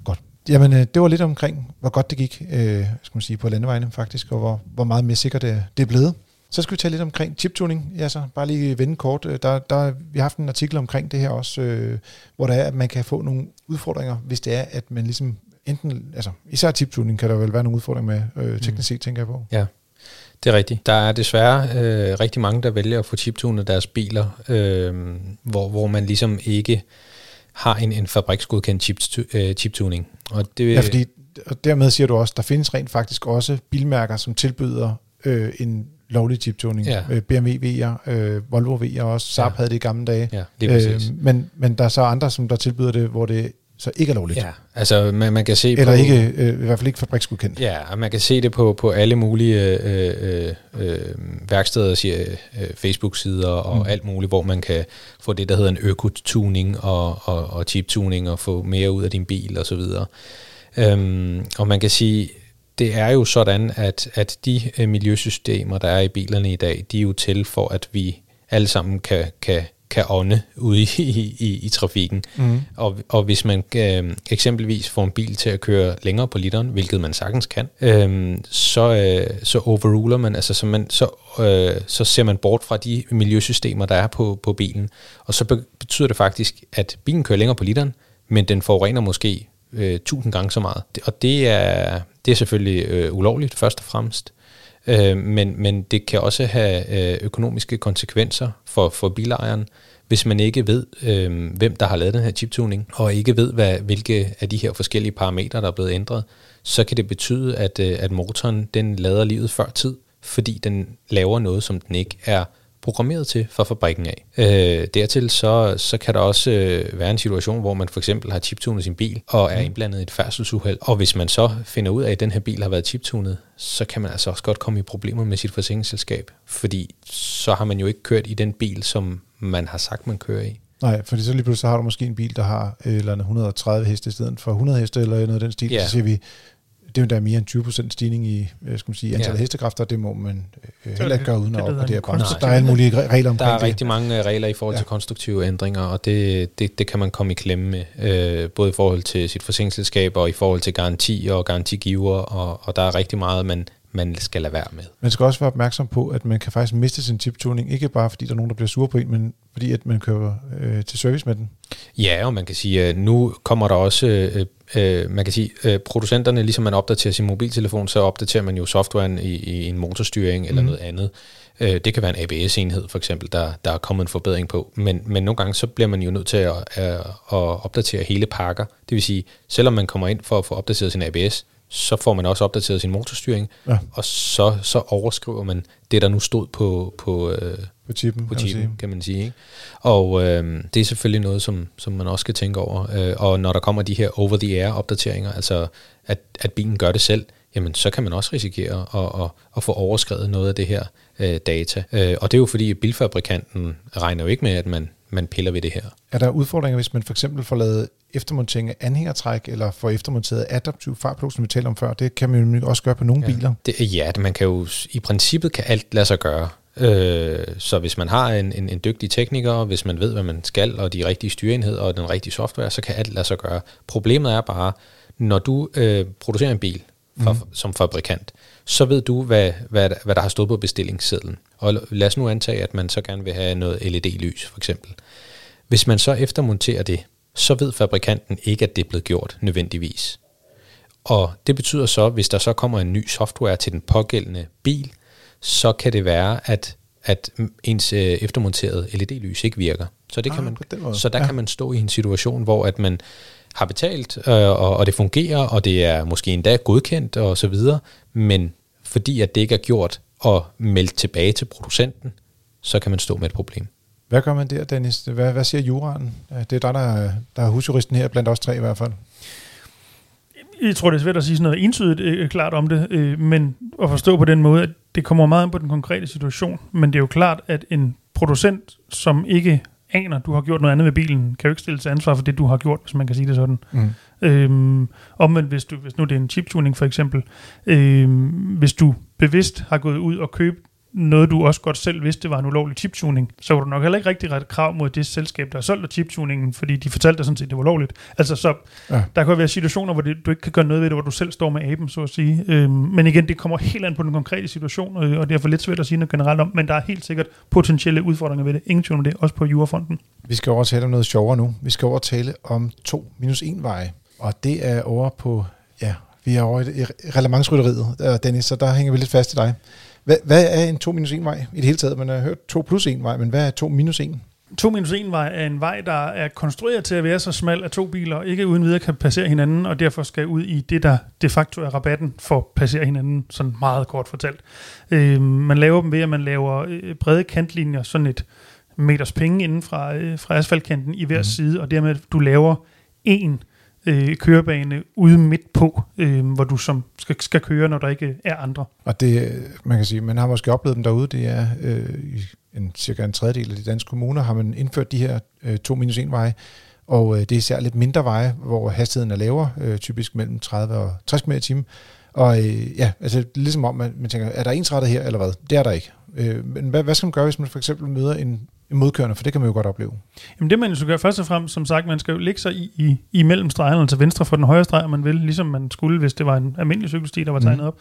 Godt. Jamen, øh, det var lidt omkring, hvor godt det gik øh, skal man sige, på landevejene faktisk, og hvor, hvor meget mere sikkert det, det er blevet. Så skal vi tale lidt omkring chiptuning. Ja, så bare lige vende kort. Øh, der, der, vi har haft en artikel omkring det her også, øh, hvor der er, at man kan få nogle udfordringer, hvis det er, at man ligesom enten, altså især chiptuning kan der vel være nogle udfordringer med, øh, teknisk set tænker jeg på. Ja, det er rigtigt. Der er desværre øh, rigtig mange, der vælger at få chiptunet deres biler, øh, hvor, hvor man ligesom ikke har en, en fabriksgodkendt chip, øh, chiptuning. Og det, ja, fordi og dermed siger du også, der findes rent faktisk også bilmærker, som tilbyder øh, en lovlig chiptuning. Ja. Øh, BMW V'er, øh, Volvo V'er også, Saab ja. havde det i gamle dage. Ja, lige øh, men, men der er så andre, som der tilbyder det, hvor det så ikke er lovligt. Ja, altså man, man kan se Eller på, ikke, øh, i hvert fald ikke fabriksgodkendt. Ja, og man kan se det på, på alle mulige øh, øh, øh værksteder, øh, Facebook-sider og mm. alt muligt, hvor man kan få det, der hedder en økotuning og, og, og chip-tuning og få mere ud af din bil og så videre. Øhm, og man kan sige, det er jo sådan, at, at de øh, miljøsystemer, der er i bilerne i dag, de er jo til for, at vi alle sammen kan, kan kan ånde ude i, i, i trafikken. Mm. Og, og hvis man øh, eksempelvis får en bil til at køre længere på literen, hvilket man sagtens kan, øh, så, øh, så overruler man, altså så, man, så, øh, så ser man bort fra de miljøsystemer, der er på, på bilen. Og så betyder det faktisk, at bilen kører længere på literen, men den forurener måske øh, tusind gange så meget. Og det er, det er selvfølgelig øh, ulovligt, først og fremmest. Øh, men, men det kan også have øh, økonomiske konsekvenser for, for bilejeren, hvis man ikke ved, øh, hvem der har lavet den her chiptuning, og ikke ved, hvad, hvilke af de her forskellige parametre, der er blevet ændret, så kan det betyde, at, øh, at motoren den lader livet før tid, fordi den laver noget, som den ikke er programmeret til fra fabrikken af. Øh, dertil så, så kan der også øh, være en situation, hvor man for eksempel har chiptunet sin bil og er mm. indblandet i et færdselsuheld, og hvis man så finder ud af, at den her bil har været chiptunet, så kan man altså også godt komme i problemer med sit forsikringsselskab, fordi så har man jo ikke kørt i den bil, som man har sagt, man kører i. Nej, fordi så lige pludselig så har du måske en bil, der har eller 130 heste i stedet for 100 heste, eller noget af den stil. Ja. Så siger vi, det er jo der mere end 20% stigning i øh, skal man sige, antallet ja. hestekræfter, det må man øh, heller ikke gøre uden at opgradere bremser. Der er alle mulige regler omkring Der er det. rigtig mange øh, regler i forhold ja. til konstruktive ændringer, og det, det, det kan man komme i klemme med, øh, både i forhold til sit forsikringsselskab og i forhold til garanti og garantigiver, og, og der er rigtig meget, man man skal lade være med. Man skal også være opmærksom på, at man kan faktisk miste sin chiptuning, ikke bare fordi der er nogen, der bliver sure på en, men fordi at man kører øh, til service med den. Ja, og man kan sige, at nu kommer der også, øh, øh, man kan sige, øh, producenterne, ligesom man opdaterer sin mobiltelefon, så opdaterer man jo softwaren i, i en motorstyring eller mm. noget andet. Øh, det kan være en ABS-enhed for eksempel, der, der er kommet en forbedring på, men, men nogle gange så bliver man jo nødt til at, at, at opdatere hele pakker. Det vil sige, selvom man kommer ind for at få opdateret sin ABS, så får man også opdateret sin motorstyring, ja. og så, så overskriver man det, der nu stod på, på, øh, på chippen, på chippen kan, man kan man sige. Ikke? Og øh, det er selvfølgelig noget, som, som man også skal tænke over. Øh, og når der kommer de her over-the-air-opdateringer, altså at, at bilen gør det selv, jamen så kan man også risikere at, at, at få overskrevet noget af det her øh, data. Øh, og det er jo fordi, at bilfabrikanten regner jo ikke med, at man man piller ved det her. Er der udfordringer, hvis man for eksempel får lavet eftermontering af anhængertræk, eller får eftermonteret adaptiv fartblok, som vi talte om før? Det kan man jo også gøre på nogle ja. biler. Det, ja, man kan jo i princippet kan alt lade sig gøre. Øh, så hvis man har en, en, en dygtig tekniker, hvis man ved, hvad man skal, og de rigtige styreenheder og den rigtige software, så kan alt lade sig gøre. Problemet er bare, når du øh, producerer en bil for, mm. som fabrikant, så ved du, hvad, hvad, hvad der har stået på bestillingssedlen. Og lad os nu antage, at man så gerne vil have noget LED-lys, for eksempel. Hvis man så eftermonterer det, så ved fabrikanten ikke, at det er blevet gjort nødvendigvis. Og det betyder så, hvis der så kommer en ny software til den pågældende bil, så kan det være, at, at ens øh, eftermonterede LED-lys ikke virker. Så, det ah, kan man, så der ja. kan man stå i en situation, hvor at man har betalt, øh, og, og det fungerer, og det er måske endda godkendt og så videre, men fordi at det ikke er gjort og meldt tilbage til producenten, så kan man stå med et problem. Hvad gør man der, Dennis? Hvad, hvad siger juraen? Det er dig, der, der er husjuristen her, blandt os tre i hvert fald. Jeg tror, det er svært at sige sådan noget entydigt øh, klart om det, øh, men at forstå på den måde, at det kommer meget ind på den konkrete situation. Men det er jo klart, at en producent, som ikke aner, du har gjort noget andet med bilen, kan jo ikke stille til ansvar for det, du har gjort, hvis man kan sige det sådan. Mm. Øhm, omvendt, hvis, du, hvis nu det er en chiptuning for eksempel, øhm, hvis du bevidst har gået ud og købt noget, du også godt selv vidste var en ulovlig chiptuning, så var du nok heller ikke rigtig ret krav mod det selskab, der har solgt chiptuningen, fordi de fortalte dig sådan set, at det var lovligt. Altså, så ja. der kan være situationer, hvor det, du ikke kan gøre noget ved det, hvor du selv står med aben, så at sige. Øhm, men igen, det kommer helt an på den konkrete situation, og, og det er for lidt svært at sige noget generelt om, men der er helt sikkert potentielle udfordringer ved det. Ingen tvivl om det, også på Jurafonden. Vi skal over tale om noget sjovere nu. Vi skal over tale om 2 minus 1 veje, og det er over på, ja, vi er over i relevantsrytteriet, Dennis, så der hænger vi lidt fast i dig. Hvad, hvad er en 2 minus 1 vej i det hele taget? Man har hørt 2 plus 1 vej, men hvad er 2 minus 1? 2 minus 1 vej er en vej, der er konstrueret til at være så smal, at to biler ikke uden videre kan passere hinanden, og derfor skal ud i det, der de facto er rabatten for at passere hinanden, sådan meget kort fortalt. Øh, man laver dem ved, at man laver øh, brede kantlinjer, sådan et meters penge inden fra, øh, fra asfaltkanten i hver mm. side, og dermed du laver en øh, Øh, kørebane ude midt på, øh, hvor du som skal, skal køre, når der ikke er andre. Og det, øh, man kan sige, man har måske oplevet dem derude, det er øh, i en, cirka en tredjedel af de danske kommuner, har man indført de her øh, 2 minus 1 veje, og øh, det er især lidt mindre veje, hvor hastigheden er lavere, øh, typisk mellem 30 og 60 km i timen. Og øh, ja, altså ligesom om, man, man tænker, er der ensrettet her, eller hvad? Det er der ikke. Øh, men hvad, hvad skal man gøre, hvis man for eksempel møder en, modkørende, for det kan man jo godt opleve. Jamen det man jo skal gøre først og fremmest, som sagt, man skal jo lægge sig i, i, i mellem stregerne til venstre for den højre streg, man vil, ligesom man skulle, hvis det var en almindelig cykelsti, der var tegnet mm. op.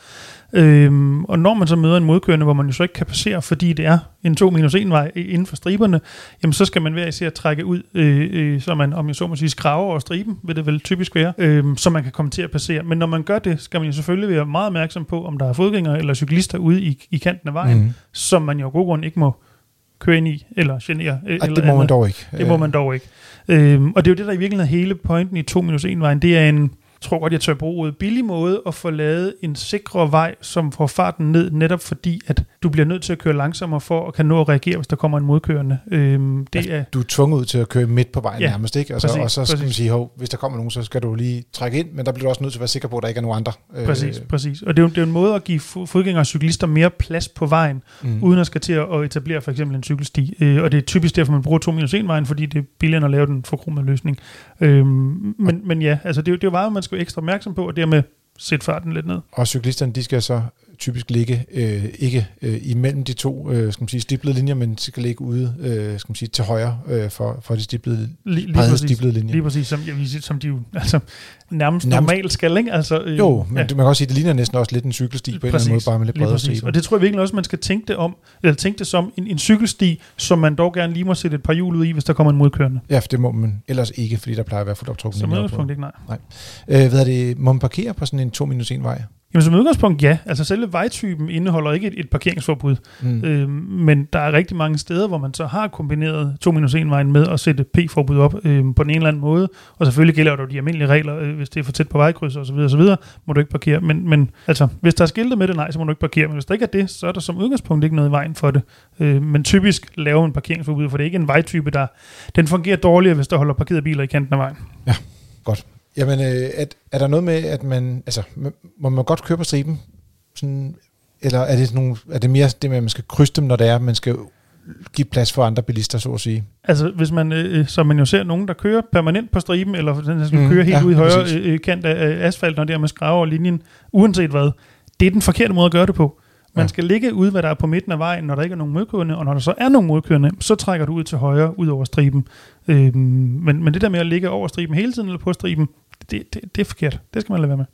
Øhm, og når man så møder en modkørende, hvor man jo så ikke kan passere, fordi det er en 2 minus 1 vej inden for striberne, jamen så skal man være især trække ud, øh, øh, så man, om jeg så må sige, skraver over striben, vil det vel typisk være, øh, så man kan komme til at passere. Men når man gør det, skal man jo selvfølgelig være meget opmærksom på, om der er fodgængere eller cyklister ude i, i kanten af vejen, mm. som man jo af god grund ikke må køre ind i, eller genere. Ej, eller det må andet. man dog ikke. Det må man dog ikke. Øhm, og det er jo det, der i virkeligheden er hele pointen i 2 minus 1 vejen. Det er en, tror godt, jeg tør bruge ordet, billig måde at få lavet en sikrere vej, som får farten ned, netop fordi, at du bliver nødt til at køre langsommere for at kan nå at reagere, hvis der kommer en modkørende. Øhm, det altså, er, du er tvunget ud til at køre midt på vejen ja, nærmest, ikke? Og så, præcis, og så skal præcis. man sige, hov, hvis der kommer nogen, så skal du lige trække ind, men der bliver du også nødt til at være sikker på, at der ikke er nogen andre. Øh, præcis, øh, præcis. Og det er, jo, det er en måde at give fodgængere og cyklister mere plads på vejen, mm. uden at skal til at etablere for eksempel en cykelsti. Øh, og det er typisk derfor, man bruger 2 minus 1 vejen, fordi det er billigere at lave den forkromede løsning. Øhm, men, men ja, altså det, det er jo man skal være ekstra opmærksom på, og dermed sætte farten lidt ned. Og cyklisterne, de skal så typisk ligge øh, ikke øh, imellem de to øh, skal man sige, stiplede linjer, men skal ligge ude øh, skal man sige, til højre øh, for, for de stiplede, lige, lige præcis, stiplede linjer. Lige præcis, som, jeg som de jo altså, nærmest, nærmest normalt skal, ikke? Altså, øh, jo, men ja. man kan også sige, at det ligner næsten også lidt en cykelsti på præcis, en eller anden måde, bare med lidt bredere striber. Og det tror jeg virkelig også, man skal tænke det om, eller tænke det som en, en cykelsti, som man dog gerne lige må sætte et par hjul ud i, hvis der kommer en modkørende. Ja, for det må man ellers ikke, fordi der plejer at være fuldt optrukket. Som udgangspunkt ikke, nej. nej. Øh, hvad er det, må man parkere på sådan en 2 minus 1 vej? Jamen som udgangspunkt ja. Altså selve vejtypen indeholder ikke et, et parkeringsforbud. Mm. Øhm, men der er rigtig mange steder, hvor man så har kombineret 2 minus 1 vejen med at sætte P-forbud op øhm, på den ene eller anden måde. Og selvfølgelig gælder der de almindelige regler, øh, hvis det er for tæt på vejkryds og så videre, og så videre, må du ikke parkere. Men, men altså, hvis der er skiltet med det, nej, så må du ikke parkere. Men hvis der ikke er det, så er der som udgangspunkt ikke noget i vejen for det. Øh, men typisk laver man parkeringsforbud, for det er ikke en vejtype, der den fungerer dårligere, hvis der holder parkerede biler i kanten af vejen. Ja, godt. Jamen, øh, at, er der noget med, at man, altså, må man godt køre på striben? Sådan, eller er det, nogle, er det mere det med, at man skal krydse dem, når det er, at man skal give plads for andre bilister, så at sige? Altså, hvis man, øh, så man jo ser nogen, der kører permanent på striben, eller den skal mm, køre helt ja, ud i højre øh, kant af asfalt, når det er med skraver linjen, uanset hvad, det er den forkerte måde at gøre det på. Man ja. skal ligge ud, hvad der er på midten af vejen, når der ikke er nogen modkørende, og når der så er nogen modkørende, så trækker du ud til højre, ud over striben. Øhm, men, men det der med at ligge over striben hele tiden, eller på striben, det, det, det er forkert. Det skal man lade være med.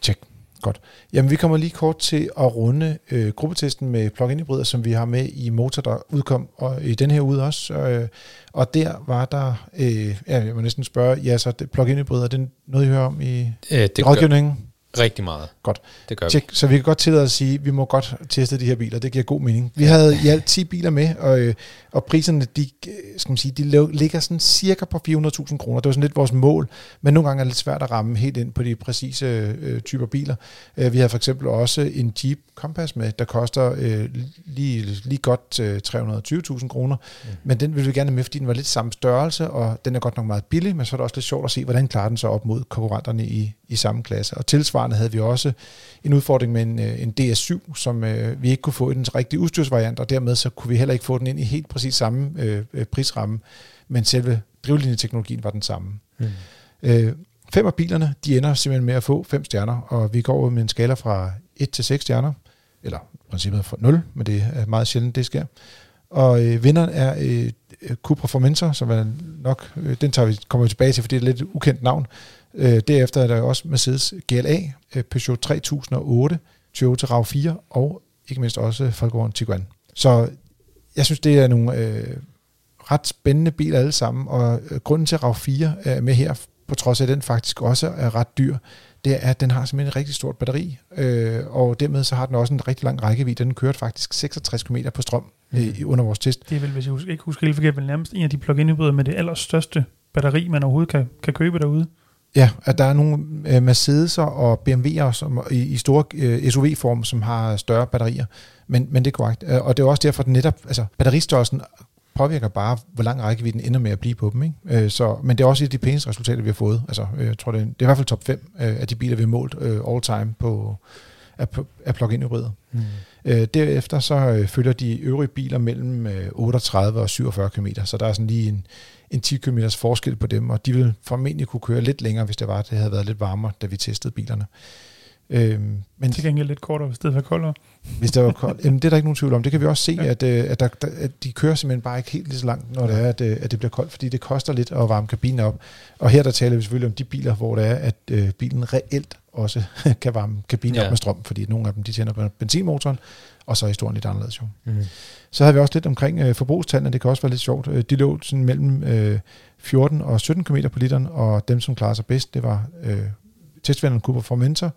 Tjek. Godt. Jamen, vi kommer lige kort til at runde øh, gruppetesten med plug-in hybrider, som vi har med i Motor, der udkom og i den her uge også. Øh, og der var der, øh, ja, jeg må næsten spørge, ja, så plug-in hybrider, er det noget, I hører om i øh, det rådgivningen? Gør Rigtig meget. Godt. Det gør Check. vi. Så vi kan godt tillade at sige, at vi må godt teste de her biler. Det giver god mening. Vi havde i alt 10 biler med, og, øh, og priserne, de, skal man sige, de ligger sådan cirka på 400.000 kroner. Det var sådan lidt vores mål, men nogle gange er det lidt svært at ramme helt ind på de præcise øh, typer biler. Øh, vi har for eksempel også en Jeep Compass med, der koster øh, lige, lige godt øh, 320.000 kroner, mm. men den vil vi gerne med, fordi den var lidt samme størrelse, og den er godt nok meget billig, men så er det også lidt sjovt at se, hvordan klarer den sig op mod konkurrenterne i, i samme klasse. Og tilsvarende havde vi også en udfordring med en, øh, en DS7, som øh, vi ikke kunne få i den rigtige udstyrsvariant, og dermed så kunne vi heller ikke få den ind i helt præcis samme øh, øh prisramme, men selve drivlinjeteknologien var den samme. Mm. Øh, fem af bilerne, de ender simpelthen med at få fem stjerner, og vi går med en skala fra 1 til 6 stjerner. eller princippet for 0, men det er meget sjældent, det sker. Og øh, vinderen er øh, Cupra Formentor, som er nok, øh, den tager vi, kommer vi tilbage til, fordi det er et lidt ukendt navn. Øh, derefter er der også Mercedes GLA, øh, Peugeot 3008, Toyota RAV4 og ikke mindst også Volkswagen Tiguan. Så jeg synes, det er nogle øh, ret spændende biler alle sammen, og øh, grunden til, at RAV4 er med her, på trods af, at den faktisk også er ret dyr, det er, at den har simpelthen et rigtig stort batteri, øh, og dermed så har den også en rigtig lang rækkevidde. Den kørte faktisk 66 km på strøm mm. øh, under vores test. Det er vel, hvis jeg ikke husker helt forkert, vel nærmest en af de plug-in hybrider med det allerstørste batteri, man overhovedet kan, kan købe derude. Ja, at der er nogle øh, Mercedes'er og BMW'er som, i, i store øh, SUV-form, som har større batterier. Men, men det er korrekt. Øh, og det er også derfor, at netop altså, batteristørrelsen påvirker bare, hvor lang rækkevidden ender med at blive på dem. Ikke? Øh, så, men det er også et af de pæneste resultater, vi har fået. Altså, øh, jeg tror, det er, det er i hvert fald top 5 øh, af de biler, vi har målt øh, all time på, af, af plug-in hybrider. Mm. Øh, derefter så øh, følger de øvrige biler mellem øh, 38 og 47 km, så der er sådan lige en, en 10 km forskel på dem, og de vil formentlig kunne køre lidt længere, hvis det var, det havde været lidt varmere, da vi testede bilerne. Øhm, men til gengæld lidt kortere, hvis det var koldere. Hvis det var koldt. Jamen, det er der ikke nogen tvivl om. Det kan vi også se, ja. at, øh, at, der, at de kører simpelthen bare ikke helt lige så langt, når det er, at, øh, at det bliver koldt, fordi det koster lidt at varme kabinen op. Og her der taler vi selvfølgelig om de biler, hvor det er, at øh, bilen reelt også kan varme kabinen ja. op med strøm, fordi nogle af dem de tænder på benzinmotoren, og så er historien lidt anderledes jo. Mm. Så har vi også lidt omkring øh, forbrugstallene, det kan også være lidt sjovt. Øh, de lå sådan mellem øh, 14 og 17 km på literen, og dem, som klarer sig bedst, det var øh, testvenderen Cooper Formentor,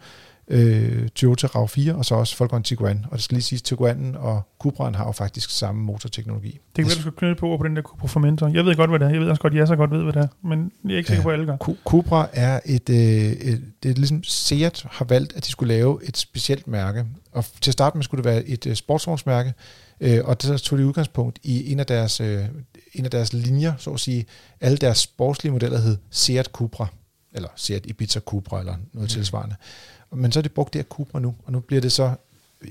øh, Toyota RAV4, og så også Volkswagen Tiguan. Og det skal lige sige, Tiguanen og Cupraen har jo faktisk samme motorteknologi. Det kan være, du skal knytte på på den der Cupra Formentor. Jeg ved godt, hvad det er. Jeg ved også godt, at jeg så godt ved, hvad det er. Men jeg er ikke sikker ja, på, at alle gør. Cupra er et, øh, et, det er ligesom Seat har valgt, at de skulle lave et specielt mærke. Og til at starte med skulle det være et øh, sportsvognsmærke, øh, og det tog de udgangspunkt i en af deres, øh, en af deres linjer, så at sige. Alle deres sportslige modeller hed Seat Cupra, eller Seat Ibiza Cupra, eller noget mm. tilsvarende men så er det brugt det her Cupra nu, og nu bliver det så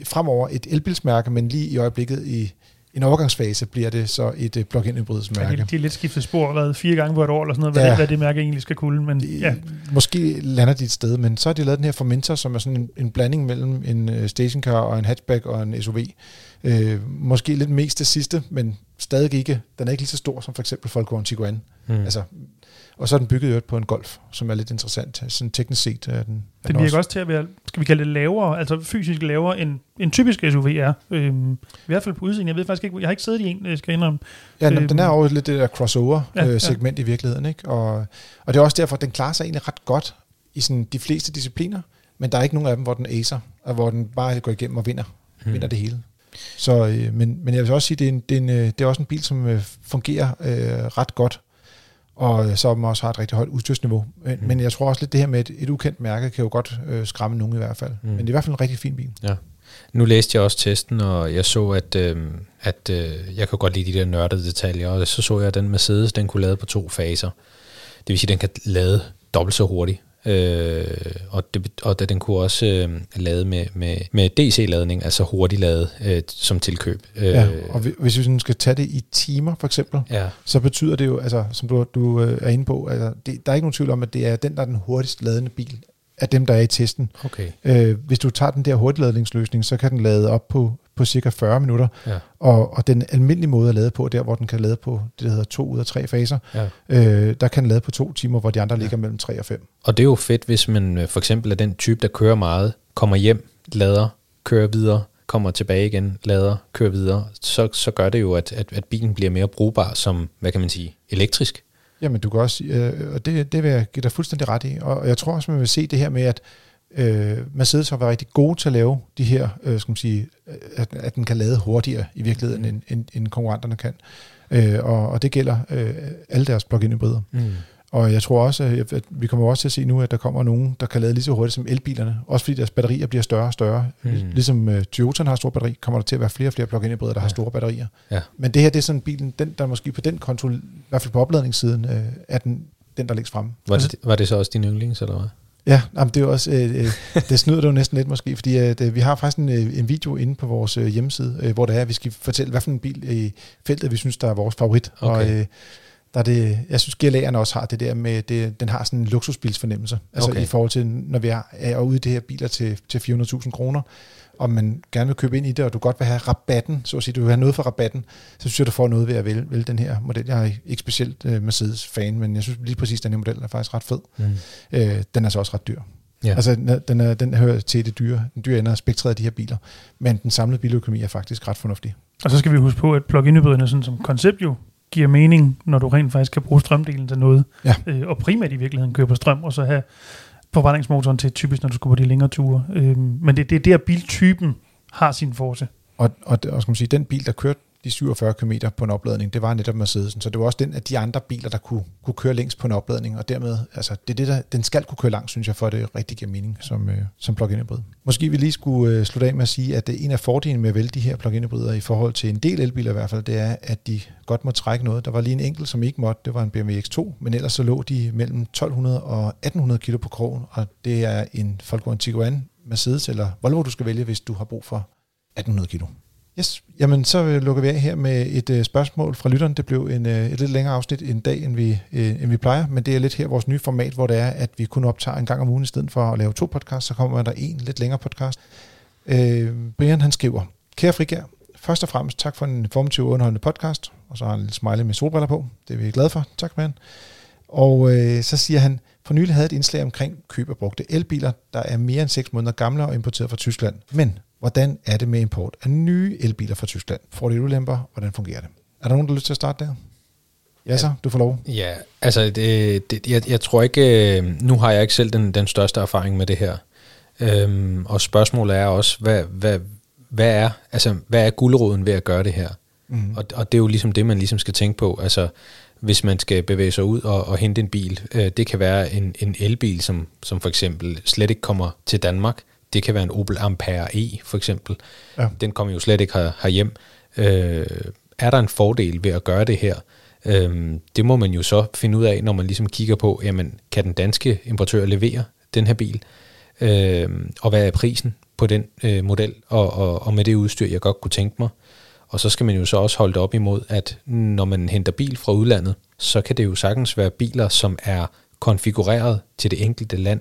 fremover et elbilsmærke, men lige i øjeblikket i en overgangsfase bliver det så et uh, plug-in hybridsmærke. Ja, de, de er lidt skiftet spor, været fire gange på et år eller sådan noget, hvad, ja. det, hvad det mærke egentlig skal kunne. Men, ja. Måske lander de et sted, men så har de lavet den her Formentor, som er sådan en, en blanding mellem en uh, stationcar og en hatchback og en SUV. Øh, måske lidt mest det sidste, men stadig ikke, den er ikke lige så stor som for eksempel Volkswagen Tiguan. Mm. Altså, og så er den bygget jo på en Golf, som er lidt interessant. Sådan teknisk set er den... Er den virker også. også til at være, skal vi kalde det lavere, altså fysisk lavere end en typisk SUV er. Øhm, I hvert fald på udsiden. Jeg ved faktisk ikke, jeg har ikke siddet i en, jeg skal indrømme. Ja, øhm, den er jo lidt det der crossover-segment ja, ja. i virkeligheden. Ikke? Og, og det er også derfor, at den klarer sig egentlig ret godt i sådan de fleste discipliner, men der er ikke nogen af dem, hvor den acer, og hvor den bare går igennem og vinder, hmm. vinder det hele. Så, øh, men, men jeg vil også sige, det er, en, det, er en, øh, det er også en bil, som øh, fungerer øh, ret godt og som også har et rigtig højt udstyrsniveau. Men, mm. men jeg tror også lidt, det her med et, et ukendt mærke kan jo godt øh, skræmme nogen i hvert fald. Mm. Men det er i hvert fald en rigtig fin bil. Ja. Nu læste jeg også testen, og jeg så, at, øh, at øh, jeg kan godt lide de der nørdede detaljer, og så så jeg, at den Mercedes, den kunne lade på to faser. Det vil sige, at den kan lade dobbelt så hurtigt Øh, og, det, og den kunne også øh, lade med, med, med DC-ladning, altså hurtig lade øh, som tilkøb. Øh, ja, og hvis vi sådan skal tage det i timer for eksempel, ja. så betyder det jo, altså, som du, du øh, er inde på, altså, det, der er ikke nogen tvivl om, at det er den, der er den hurtigst ladende bil af dem, der er i testen. Okay. Øh, hvis du tager den der hurtigladningsløsning, så kan den lade op på, på cirka 40 minutter. Ja. Og, og den almindelige måde at lade på, der hvor den kan lade på det, der hedder to ud af tre faser, ja. øh, der kan den lade på to timer, hvor de andre ja. ligger mellem 3 og 5. Og det er jo fedt, hvis man øh, for eksempel er den type, der kører meget, kommer hjem, lader, kører videre, kommer tilbage igen, lader, kører videre, så, så gør det jo, at, at, at bilen bliver mere brugbar som, hvad kan man sige, elektrisk. Jamen, du kan også, øh, og det, det vil jeg give dig fuldstændig ret i, og jeg tror også, man vil se det her med, at øh, Mercedes har været rigtig gode til at lave de her, øh, skal man sige, at, at den kan lade hurtigere i virkeligheden, mm. end, end, end konkurrenterne kan. Øh, og, og det gælder øh, alle deres plug-in hybrider. Mm. Og jeg tror også, at vi kommer også til at se nu, at der kommer nogen, der kan lade lige så hurtigt som elbilerne. Også fordi deres batterier bliver større og større. Mm. Ligesom uh, Toyota har store batteri, kommer der til at være flere og flere plug-in hybrider, der ja. har store batterier. Ja. Men det her, det er sådan bilen, den, der måske på den konto, i hvert fald på opladningssiden, uh, er den, den, der ligger frem. Var det, var det så også din yndlings, eller hvad? Ja, jamen det er også, øh, det snyder det jo næsten lidt måske, fordi øh, vi har faktisk en, en video inde på vores øh, hjemmeside, øh, hvor det er, at vi skal fortælle, hvad for en bil i feltet, vi synes, der er vores favorit. Okay. Og øh, der er det, jeg synes, GLA'erne også har det der med, det, den har sådan en luksusbilsfornemmelse. Altså okay. i forhold til, når vi er ude i det her biler til, til 400.000 kroner, og man gerne vil købe ind i det, og du godt vil have rabatten, så at sige, du vil have noget for rabatten, så synes jeg, du får noget ved at vælge, vælge den her model. Jeg er ikke specielt uh, Mercedes-fan, men jeg synes lige præcis, den her model er faktisk ret fed. Mm. Uh, den er så også ret dyr. Ja. Altså, den, er, den hører til det dyre, den dyre ender af spektret af de her biler, men den samlede biløkonomi er faktisk ret fornuftig. Og så skal vi huske på, at plug-in hybriderne sådan som koncept jo giver mening, når du rent faktisk kan bruge strømdelen til noget, ja. øh, og primært i virkeligheden køber strøm, og så have forbrændingsmotoren til typisk, når du skal på de længere ture. Øh, men det, det er der biltypen har sin force. Og, og, og skal man sige, den bil, der kørte de 47 km på en opladning, det var netop Mercedesen. Så det var også den af de andre biler, der kunne, kunne køre længst på en opladning, og dermed, altså det er det, der, den skal kunne køre langt, synes jeg, for at det rigtig giver mening som, øh, som plug-in hybrid. Måske vi lige skulle øh, slutte af med at sige, at det en af fordelene med at vælge de her plug-in hybrider i forhold til en del elbiler i hvert fald, det er, at de godt må trække noget. Der var lige en enkelt, som ikke måtte, det var en BMW X2, men ellers så lå de mellem 1200 og 1800 kg på krogen, og det er en Volkswagen Tiguan, Mercedes eller Volvo, du skal vælge, hvis du har brug for 1800 kilo. Yes, jamen så øh, lukker vi af her med et øh, spørgsmål fra lytteren. Det blev en, øh, et lidt længere afsnit en dag, end vi, øh, end vi plejer, men det er lidt her vores nye format, hvor det er, at vi kun optager en gang om ugen i stedet for at lave to podcasts, så kommer der en lidt længere podcast. Øh, Brian han skriver, Kære Frigær, først og fremmest tak for en informativ og underholdende podcast, og så har han en lille smiley med solbriller på. Det er vi glade for. Tak, Brian. Og øh, så siger han, for nylig havde et indslag omkring køb af brugte elbiler, der er mere end 6 måneder gamle og importeret fra Tyskland. Men Hvordan er det med import af nye elbiler fra Tyskland? Får det ulemper? Hvordan fungerer det? Er der nogen, der har lyst til at starte der? Ja, så, du får lov. Ja, altså, det, det, jeg, jeg tror ikke, øh, nu har jeg ikke selv den, den største erfaring med det her. Øhm, og spørgsmålet er også, hvad, hvad, hvad er, altså, hvad er guldråden ved at gøre det her? Mm. Og, og det er jo ligesom det, man ligesom skal tænke på. Altså, hvis man skal bevæge sig ud og, og hente en bil. Øh, det kan være en, en elbil, som, som for eksempel slet ikke kommer til Danmark. Det kan være en Opel Ampere E, for eksempel. Ja. Den kommer jo slet ikke her, herhjem. Øh, er der en fordel ved at gøre det her? Øh, det må man jo så finde ud af, når man ligesom kigger på, jamen, kan den danske importør levere den her bil? Øh, og hvad er prisen på den øh, model, og, og, og med det udstyr, jeg godt kunne tænke mig? Og så skal man jo så også holde det op imod, at når man henter bil fra udlandet, så kan det jo sagtens være biler, som er konfigureret til det enkelte land,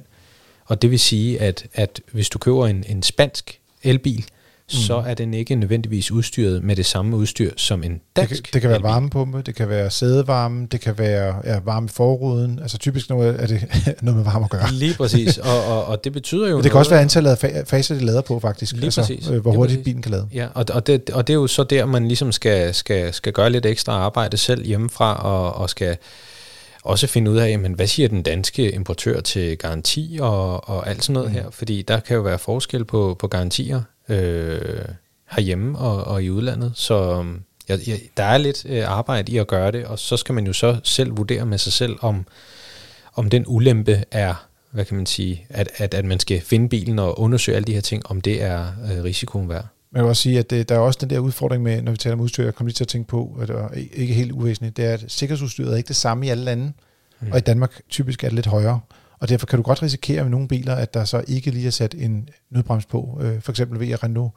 og det vil sige, at, at hvis du køber en, en spansk elbil, mm. så er den ikke nødvendigvis udstyret med det samme udstyr som en dansk Det kan, det kan være varmepumpe, det kan være sædevarme, det kan være ja, varme i forruden. Altså typisk noget, er det noget med varme at gøre. Lige præcis, og, og, og det betyder jo Det kan også være antallet af faser, de lader på faktisk. Lige altså, præcis. Øh, hvor hurtigt præcis. bilen kan lade. Ja, og, og, det, og det er jo så der, man ligesom skal, skal, skal gøre lidt ekstra arbejde selv hjemmefra, og, og skal også finde ud af, men hvad siger den danske importør til garanti og, og alt sådan noget mm. her? Fordi der kan jo være forskel på, på garantier øh, herhjemme og, og i udlandet. Så ja, ja, der er lidt øh, arbejde i at gøre det, og så skal man jo så selv vurdere med sig selv, om, om den ulempe er, hvad kan man sige, at, at, at man skal finde bilen og undersøge alle de her ting, om det er øh, risikoen værd. Men jeg vil også sige, at det, der er også den der udfordring med, når vi taler om udstyr, jeg kommer lige til at tænke på, at det er ikke helt uvæsentligt, det er, at sikkerhedsudstyret er ikke det samme i alle lande, mm. og i Danmark typisk er det lidt højere. Og derfor kan du godt risikere med nogle biler, at der så ikke lige er sat en nødbrems på. Øh, for eksempel ved at Renault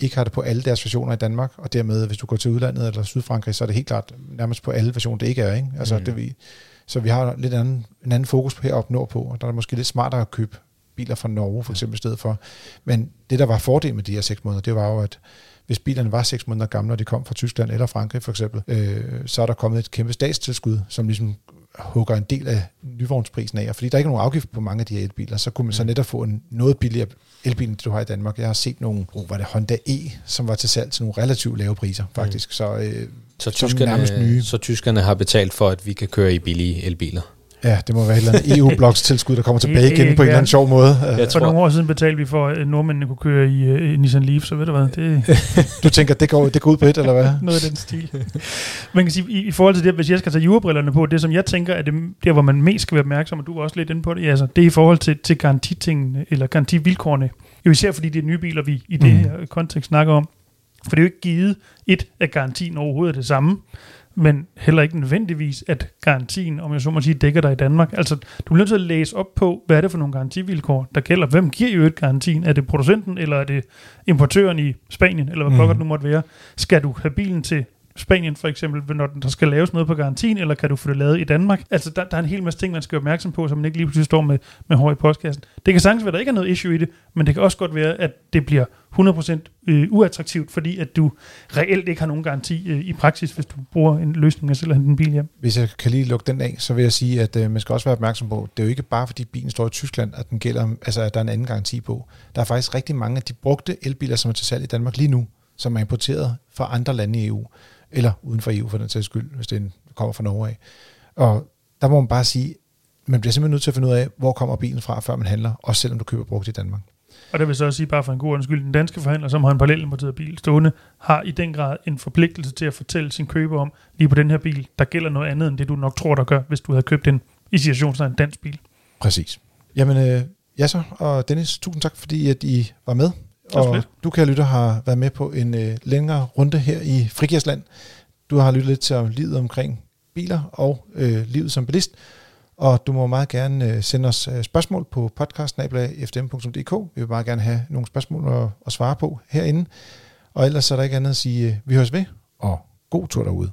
ikke har det på alle deres versioner i Danmark, og dermed, hvis du går til udlandet eller Sydfrankrig, så er det helt klart nærmest på alle versioner, det ikke er. Ikke? Altså, mm. det, vi, så vi har lidt anden, en anden fokus på heroppe nordpå, og der er det måske lidt smartere at købe biler fra Norge for eksempel i stedet for. Men det, der var fordel med de her seks måneder, det var jo, at hvis bilerne var seks måneder gamle, og de kom fra Tyskland eller Frankrig for eksempel, øh, så er der kommet et kæmpe statstilskud, som ligesom hugger en del af nyvognsprisen af. Og fordi der er ikke nogen afgift på mange af de her elbiler, så kunne man så mm. netop få en noget billigere elbil, end du har i Danmark. Jeg har set nogle, oh, var det Honda E, som var til salg til nogle relativt lave priser, faktisk. Mm. Så, øh, så, tyskerne, nye. så tyskerne har betalt for, at vi kan køre i billige elbiler? Ja, det må være et eller andet EU-blokstilskud, der kommer tilbage igen på en eller anden sjov måde. Jeg for nogle år siden betalte vi for, at nordmændene kunne køre i uh, Nissan Leaf, så ved du hvad, det... du tænker, det går, det går ud på et, eller hvad? Noget af den stil. Man kan sige, i, i forhold til det, hvis jeg skal tage jurabrillerne på, det som jeg tænker, er det der, hvor man mest skal være opmærksom, og du var også lidt inde på det, ja, altså, det er i forhold til, til garantitingene, eller garantivilkårene. Jo især fordi det er nye biler, vi i det mm. her kontekst snakker om. For det er jo ikke givet et af garantien overhovedet det samme men heller ikke nødvendigvis, at garantien, om jeg så må sige, dækker dig i Danmark. Altså, du er nødt til at læse op på, hvad er det for nogle garantivilkår, der gælder. Hvem giver jo et garantien? Er det producenten, eller er det importøren i Spanien, eller hvad mm. det nu måtte være? Skal du have bilen til Spanien for eksempel, når der skal laves noget på garantien, eller kan du få det lavet i Danmark? Altså, der, der er en hel masse ting, man skal være opmærksom på, så man ikke lige pludselig står med, med hår i postkassen. Det kan sagtens være, at der ikke er noget issue i det, men det kan også godt være, at det bliver 100% øh, uattraktivt, fordi at du reelt ikke har nogen garanti øh, i praksis, hvis du bruger en løsning af selv at hente en bil hjem. Hvis jeg kan lige lukke den af, så vil jeg sige, at øh, man skal også være opmærksom på, det er jo ikke bare fordi bilen står i Tyskland, at den gælder, altså at der er en anden garanti på. Der er faktisk rigtig mange af de brugte elbiler, som er til salg i Danmark lige nu, som er importeret fra andre lande i EU, eller uden for EU for den sags skyld, hvis det kommer fra Norge af. Og der må man bare sige, man bliver simpelthen nødt til at finde ud af, hvor kommer bilen fra, før man handler, også selvom du køber brugt i Danmark. Og det vil så også sige, bare for en god undskyld, den danske forhandler, som har en parallelimporteret bil stående, har i den grad en forpligtelse til at fortælle sin køber om, lige på den her bil, der gælder noget andet, end det du nok tror, der gør, hvis du havde købt en i situationen en dansk bil. Præcis. Jamen, øh, ja så, og Dennis, tusind tak, fordi at I var med. Og du, kan lytte, har været med på en øh, længere runde her i Frigirsland. Du har lyttet lidt til livet omkring biler og øh, livet som bilist. Og du må meget gerne øh, sende os øh, spørgsmål på podcast.fdm.dk. Vi vil meget gerne have nogle spørgsmål at, at svare på herinde. Og ellers er der ikke andet at sige, øh, vi høres ved, og god tur derude.